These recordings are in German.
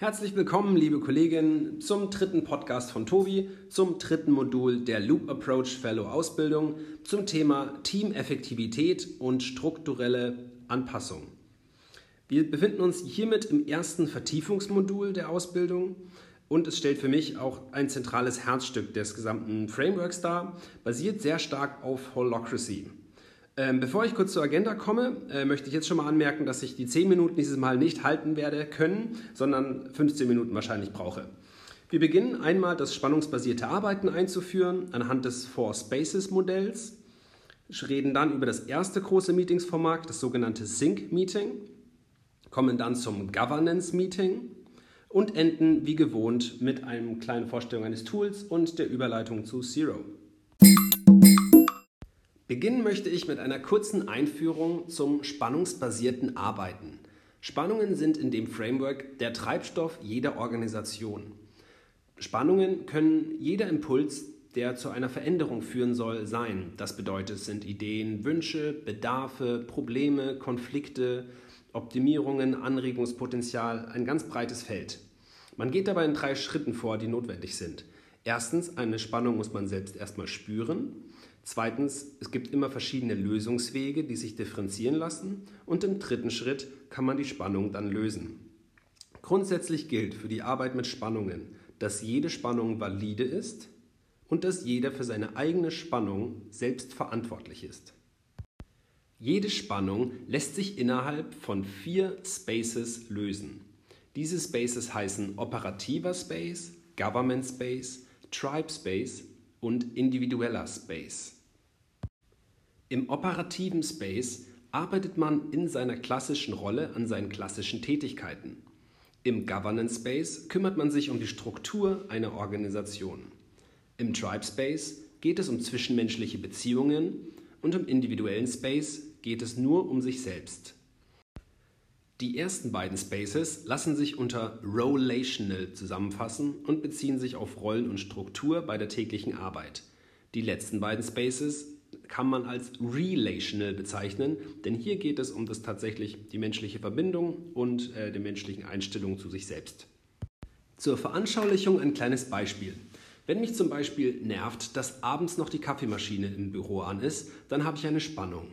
Herzlich willkommen, liebe Kolleginnen, zum dritten Podcast von Tobi, zum dritten Modul der Loop Approach Fellow Ausbildung zum Thema Teameffektivität und strukturelle Anpassung. Wir befinden uns hiermit im ersten Vertiefungsmodul der Ausbildung und es stellt für mich auch ein zentrales Herzstück des gesamten Frameworks dar, basiert sehr stark auf Holocracy. Ähm, bevor ich kurz zur Agenda komme, äh, möchte ich jetzt schon mal anmerken, dass ich die 10 Minuten dieses Mal nicht halten werde können, sondern 15 Minuten wahrscheinlich brauche. Wir beginnen einmal das spannungsbasierte Arbeiten einzuführen anhand des Four Spaces Modells, reden dann über das erste große Meetingsformat, das sogenannte Sync Meeting, kommen dann zum Governance Meeting und enden wie gewohnt mit einer kleinen Vorstellung eines Tools und der Überleitung zu Zero. Beginnen möchte ich mit einer kurzen Einführung zum spannungsbasierten Arbeiten. Spannungen sind in dem Framework der Treibstoff jeder Organisation. Spannungen können jeder Impuls, der zu einer Veränderung führen soll, sein. Das bedeutet, es sind Ideen, Wünsche, Bedarfe, Probleme, Konflikte, Optimierungen, Anregungspotenzial, ein ganz breites Feld. Man geht dabei in drei Schritten vor, die notwendig sind. Erstens, eine Spannung muss man selbst erstmal spüren. Zweitens, es gibt immer verschiedene Lösungswege, die sich differenzieren lassen. Und im dritten Schritt kann man die Spannung dann lösen. Grundsätzlich gilt für die Arbeit mit Spannungen, dass jede Spannung valide ist und dass jeder für seine eigene Spannung selbst verantwortlich ist. Jede Spannung lässt sich innerhalb von vier Spaces lösen. Diese Spaces heißen operativer Space, Government Space, Tribe Space und individueller Space. Im operativen Space arbeitet man in seiner klassischen Rolle an seinen klassischen Tätigkeiten. Im Governance Space kümmert man sich um die Struktur einer Organisation. Im Tribe Space geht es um zwischenmenschliche Beziehungen und im individuellen Space geht es nur um sich selbst. Die ersten beiden Spaces lassen sich unter Relational zusammenfassen und beziehen sich auf Rollen und Struktur bei der täglichen Arbeit. Die letzten beiden Spaces kann man als relational bezeichnen, denn hier geht es um das tatsächlich die menschliche Verbindung und äh, die menschlichen Einstellungen zu sich selbst. Zur Veranschaulichung ein kleines Beispiel. Wenn mich zum Beispiel nervt, dass abends noch die Kaffeemaschine im Büro an ist, dann habe ich eine Spannung.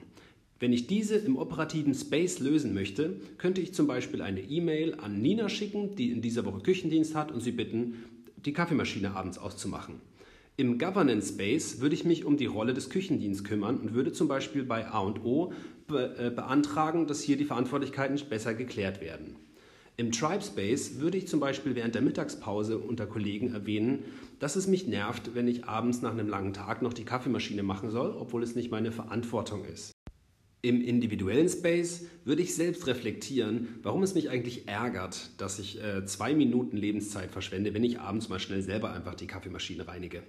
Wenn ich diese im operativen Space lösen möchte, könnte ich zum Beispiel eine E-Mail an Nina schicken, die in dieser Woche Küchendienst hat, und sie bitten, die Kaffeemaschine abends auszumachen. Im Governance Space würde ich mich um die Rolle des Küchendienstes kümmern und würde zum Beispiel bei A und O be äh, beantragen, dass hier die Verantwortlichkeiten besser geklärt werden. Im Tribe Space würde ich zum Beispiel während der Mittagspause unter Kollegen erwähnen, dass es mich nervt, wenn ich abends nach einem langen Tag noch die Kaffeemaschine machen soll, obwohl es nicht meine Verantwortung ist. Im individuellen Space würde ich selbst reflektieren, warum es mich eigentlich ärgert, dass ich äh, zwei Minuten Lebenszeit verschwende, wenn ich abends mal schnell selber einfach die Kaffeemaschine reinige.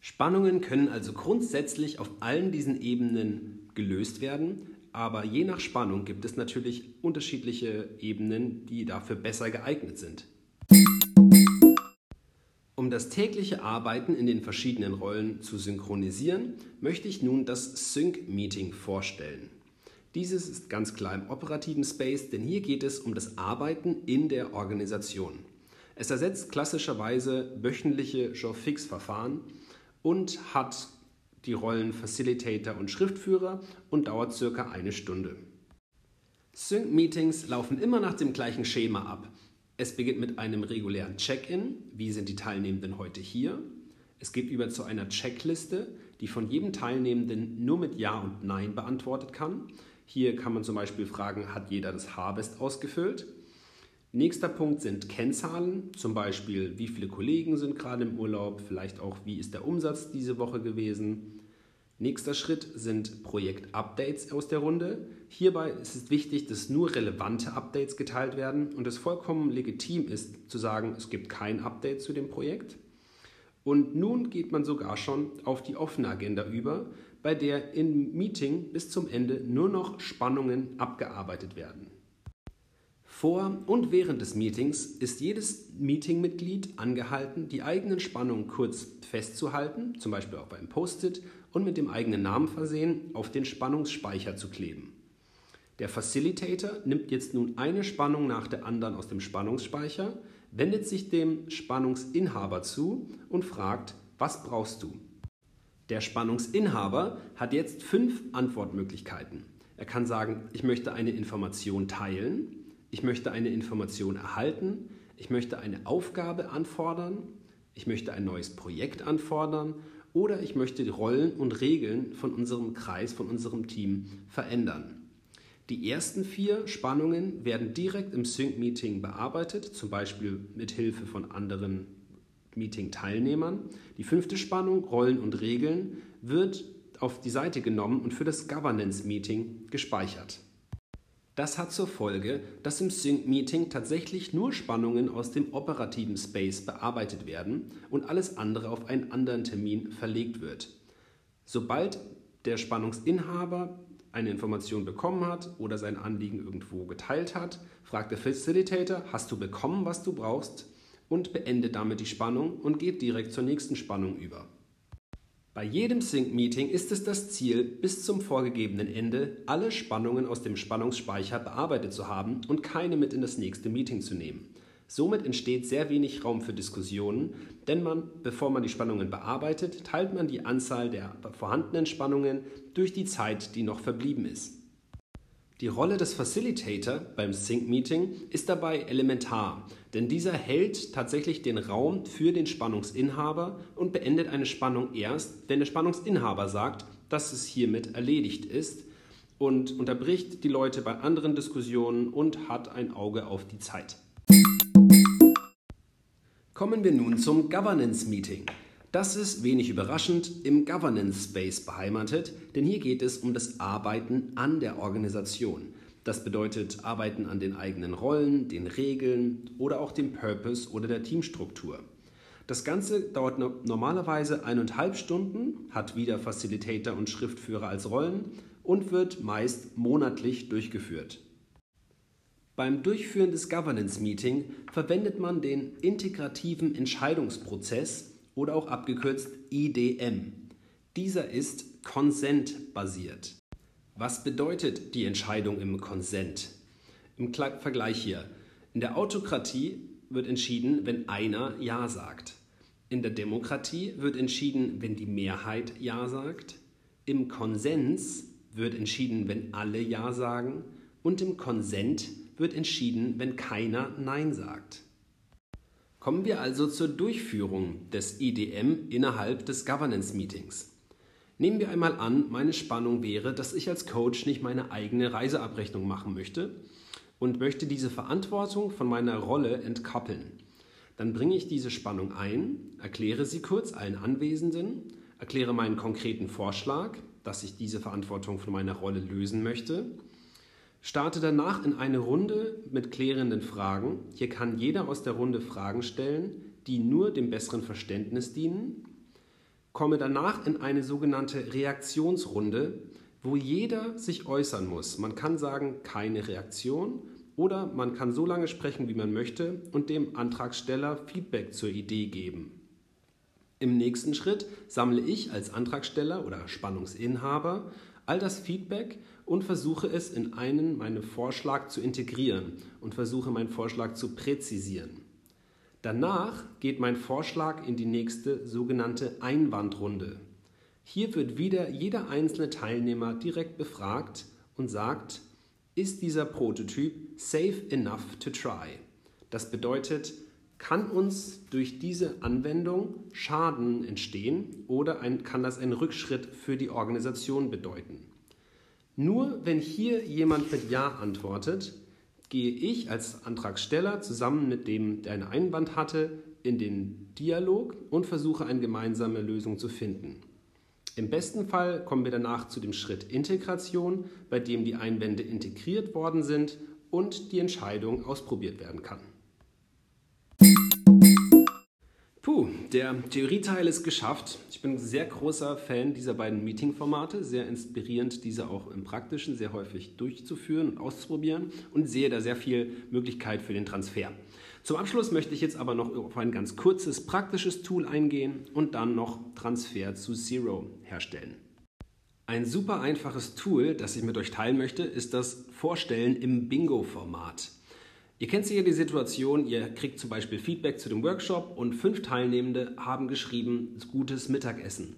Spannungen können also grundsätzlich auf allen diesen Ebenen gelöst werden, aber je nach Spannung gibt es natürlich unterschiedliche Ebenen, die dafür besser geeignet sind. Um das tägliche Arbeiten in den verschiedenen Rollen zu synchronisieren, möchte ich nun das Sync-Meeting vorstellen. Dieses ist ganz klar im operativen Space, denn hier geht es um das Arbeiten in der Organisation. Es ersetzt klassischerweise wöchentliche Jour-Fix-Verfahren und hat die Rollen Facilitator und Schriftführer und dauert circa eine Stunde. Sync-Meetings laufen immer nach dem gleichen Schema ab. Es beginnt mit einem regulären Check-in. Wie sind die Teilnehmenden heute hier? Es geht über zu einer Checkliste, die von jedem Teilnehmenden nur mit Ja und Nein beantwortet kann. Hier kann man zum Beispiel fragen, hat jeder das Harvest ausgefüllt? Nächster Punkt sind Kennzahlen, zum Beispiel wie viele Kollegen sind gerade im Urlaub, vielleicht auch wie ist der Umsatz diese Woche gewesen. Nächster Schritt sind Projekt-Updates aus der Runde. Hierbei ist es wichtig, dass nur relevante Updates geteilt werden und es vollkommen legitim ist zu sagen, es gibt kein Update zu dem Projekt. Und nun geht man sogar schon auf die offene Agenda über, bei der im Meeting bis zum Ende nur noch Spannungen abgearbeitet werden. Vor und während des Meetings ist jedes Meetingmitglied angehalten, die eigenen Spannungen kurz festzuhalten, zum Beispiel auf einem Post-it und mit dem eigenen Namen versehen, auf den Spannungsspeicher zu kleben. Der Facilitator nimmt jetzt nun eine Spannung nach der anderen aus dem Spannungsspeicher, wendet sich dem Spannungsinhaber zu und fragt, was brauchst du? Der Spannungsinhaber hat jetzt fünf Antwortmöglichkeiten. Er kann sagen, ich möchte eine Information teilen, ich möchte eine Information erhalten, ich möchte eine Aufgabe anfordern, ich möchte ein neues Projekt anfordern oder ich möchte die Rollen und Regeln von unserem Kreis, von unserem Team verändern. Die ersten vier Spannungen werden direkt im Sync-Meeting bearbeitet, zum Beispiel mit Hilfe von anderen Meeting-Teilnehmern. Die fünfte Spannung, Rollen und Regeln, wird auf die Seite genommen und für das Governance-Meeting gespeichert. Das hat zur Folge, dass im Sync-Meeting tatsächlich nur Spannungen aus dem operativen Space bearbeitet werden und alles andere auf einen anderen Termin verlegt wird. Sobald der Spannungsinhaber eine Information bekommen hat oder sein Anliegen irgendwo geteilt hat, fragt der Facilitator, hast du bekommen, was du brauchst? und beendet damit die Spannung und geht direkt zur nächsten Spannung über. Bei jedem Sync-Meeting ist es das Ziel, bis zum vorgegebenen Ende alle Spannungen aus dem Spannungsspeicher bearbeitet zu haben und keine mit in das nächste Meeting zu nehmen. Somit entsteht sehr wenig Raum für Diskussionen, denn man, bevor man die Spannungen bearbeitet, teilt man die Anzahl der vorhandenen Spannungen durch die Zeit, die noch verblieben ist. Die Rolle des Facilitator beim Sync-Meeting ist dabei elementar, denn dieser hält tatsächlich den Raum für den Spannungsinhaber und beendet eine Spannung erst, wenn der Spannungsinhaber sagt, dass es hiermit erledigt ist und unterbricht die Leute bei anderen Diskussionen und hat ein Auge auf die Zeit. Kommen wir nun zum Governance Meeting. Das ist wenig überraschend im Governance Space beheimatet, denn hier geht es um das Arbeiten an der Organisation. Das bedeutet Arbeiten an den eigenen Rollen, den Regeln oder auch dem Purpose oder der Teamstruktur. Das Ganze dauert normalerweise eineinhalb Stunden, hat wieder Facilitator und Schriftführer als Rollen und wird meist monatlich durchgeführt. Beim Durchführen des Governance Meeting verwendet man den integrativen Entscheidungsprozess oder auch abgekürzt IDM. Dieser ist Consent-basiert. Was bedeutet die Entscheidung im Consent? Im Vergleich hier. In der Autokratie wird entschieden, wenn einer Ja sagt. In der Demokratie wird entschieden, wenn die Mehrheit Ja sagt. Im Konsens wird entschieden, wenn alle Ja sagen. Und im Konsent wird entschieden, wenn keiner Nein sagt. Kommen wir also zur Durchführung des IDM innerhalb des Governance Meetings. Nehmen wir einmal an, meine Spannung wäre, dass ich als Coach nicht meine eigene Reiseabrechnung machen möchte und möchte diese Verantwortung von meiner Rolle entkoppeln. Dann bringe ich diese Spannung ein, erkläre sie kurz allen Anwesenden, erkläre meinen konkreten Vorschlag, dass ich diese Verantwortung von meiner Rolle lösen möchte Starte danach in eine Runde mit klärenden Fragen. Hier kann jeder aus der Runde Fragen stellen, die nur dem besseren Verständnis dienen. Komme danach in eine sogenannte Reaktionsrunde, wo jeder sich äußern muss. Man kann sagen, keine Reaktion oder man kann so lange sprechen, wie man möchte und dem Antragsteller Feedback zur Idee geben. Im nächsten Schritt sammle ich als Antragsteller oder Spannungsinhaber all das Feedback und versuche es in einen meinen Vorschlag zu integrieren und versuche meinen Vorschlag zu präzisieren. Danach geht mein Vorschlag in die nächste sogenannte Einwandrunde. Hier wird wieder jeder einzelne Teilnehmer direkt befragt und sagt, ist dieser Prototyp safe enough to try? Das bedeutet, kann uns durch diese Anwendung Schaden entstehen oder ein, kann das einen Rückschritt für die Organisation bedeuten? Nur wenn hier jemand mit Ja antwortet, gehe ich als Antragsteller zusammen mit dem, der einen Einwand hatte, in den Dialog und versuche eine gemeinsame Lösung zu finden. Im besten Fall kommen wir danach zu dem Schritt Integration, bei dem die Einwände integriert worden sind und die Entscheidung ausprobiert werden kann. Puh, der Theorieteil ist geschafft. Ich bin ein sehr großer Fan dieser beiden Meeting-Formate, sehr inspirierend, diese auch im Praktischen sehr häufig durchzuführen und auszuprobieren und sehe da sehr viel Möglichkeit für den Transfer. Zum Abschluss möchte ich jetzt aber noch auf ein ganz kurzes praktisches Tool eingehen und dann noch Transfer zu Zero herstellen. Ein super einfaches Tool, das ich mit euch teilen möchte, ist das Vorstellen im Bingo-Format. Ihr kennt sicher die Situation, ihr kriegt zum Beispiel Feedback zu dem Workshop und fünf Teilnehmende haben geschrieben, gutes Mittagessen.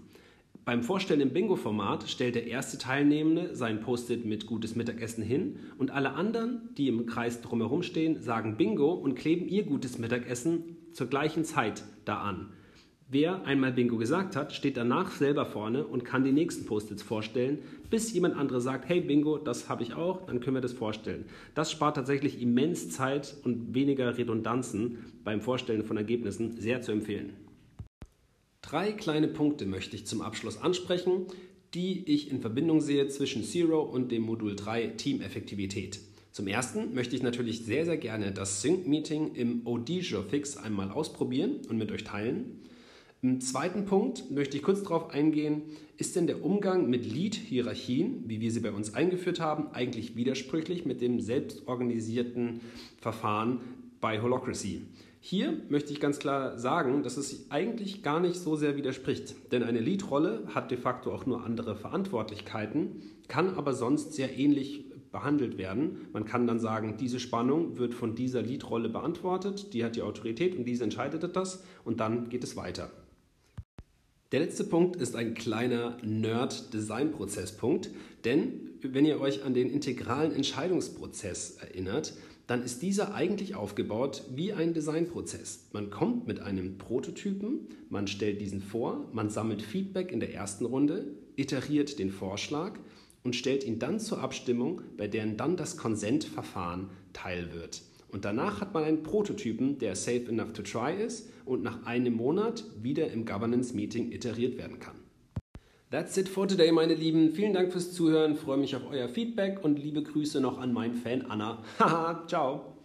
Beim Vorstellen im Bingo-Format stellt der erste Teilnehmende sein Post-it mit gutes Mittagessen hin und alle anderen, die im Kreis drumherum stehen, sagen Bingo und kleben ihr gutes Mittagessen zur gleichen Zeit da an. Wer einmal Bingo gesagt hat, steht danach selber vorne und kann die nächsten Post-its vorstellen, bis jemand andere sagt, hey Bingo, das habe ich auch, dann können wir das vorstellen. Das spart tatsächlich immens Zeit und weniger Redundanzen beim Vorstellen von Ergebnissen, sehr zu empfehlen. Drei kleine Punkte möchte ich zum Abschluss ansprechen, die ich in Verbindung sehe zwischen Zero und dem Modul 3 Teameffektivität. Zum ersten möchte ich natürlich sehr, sehr gerne das Sync-Meeting im OD Fix einmal ausprobieren und mit euch teilen. Im zweiten Punkt möchte ich kurz darauf eingehen, ist denn der Umgang mit Lead-Hierarchien, wie wir sie bei uns eingeführt haben, eigentlich widersprüchlich mit dem selbstorganisierten Verfahren bei Holocracy? Hier möchte ich ganz klar sagen, dass es eigentlich gar nicht so sehr widerspricht, denn eine Lead-Rolle hat de facto auch nur andere Verantwortlichkeiten, kann aber sonst sehr ähnlich behandelt werden. Man kann dann sagen, diese Spannung wird von dieser Lead-Rolle beantwortet, die hat die Autorität und diese entscheidet das und dann geht es weiter. Der letzte Punkt ist ein kleiner Nerd-Design-Prozess-Punkt, denn wenn ihr euch an den integralen Entscheidungsprozess erinnert, dann ist dieser eigentlich aufgebaut wie ein Designprozess. Man kommt mit einem Prototypen, man stellt diesen vor, man sammelt Feedback in der ersten Runde, iteriert den Vorschlag und stellt ihn dann zur Abstimmung, bei der dann das Konsentverfahren teil wird. Und danach hat man einen Prototypen, der safe enough to try ist und nach einem Monat wieder im Governance Meeting iteriert werden kann. That's it for today, meine Lieben. Vielen Dank fürs Zuhören, freue mich auf euer Feedback und liebe Grüße noch an meinen Fan Anna. Haha, ciao.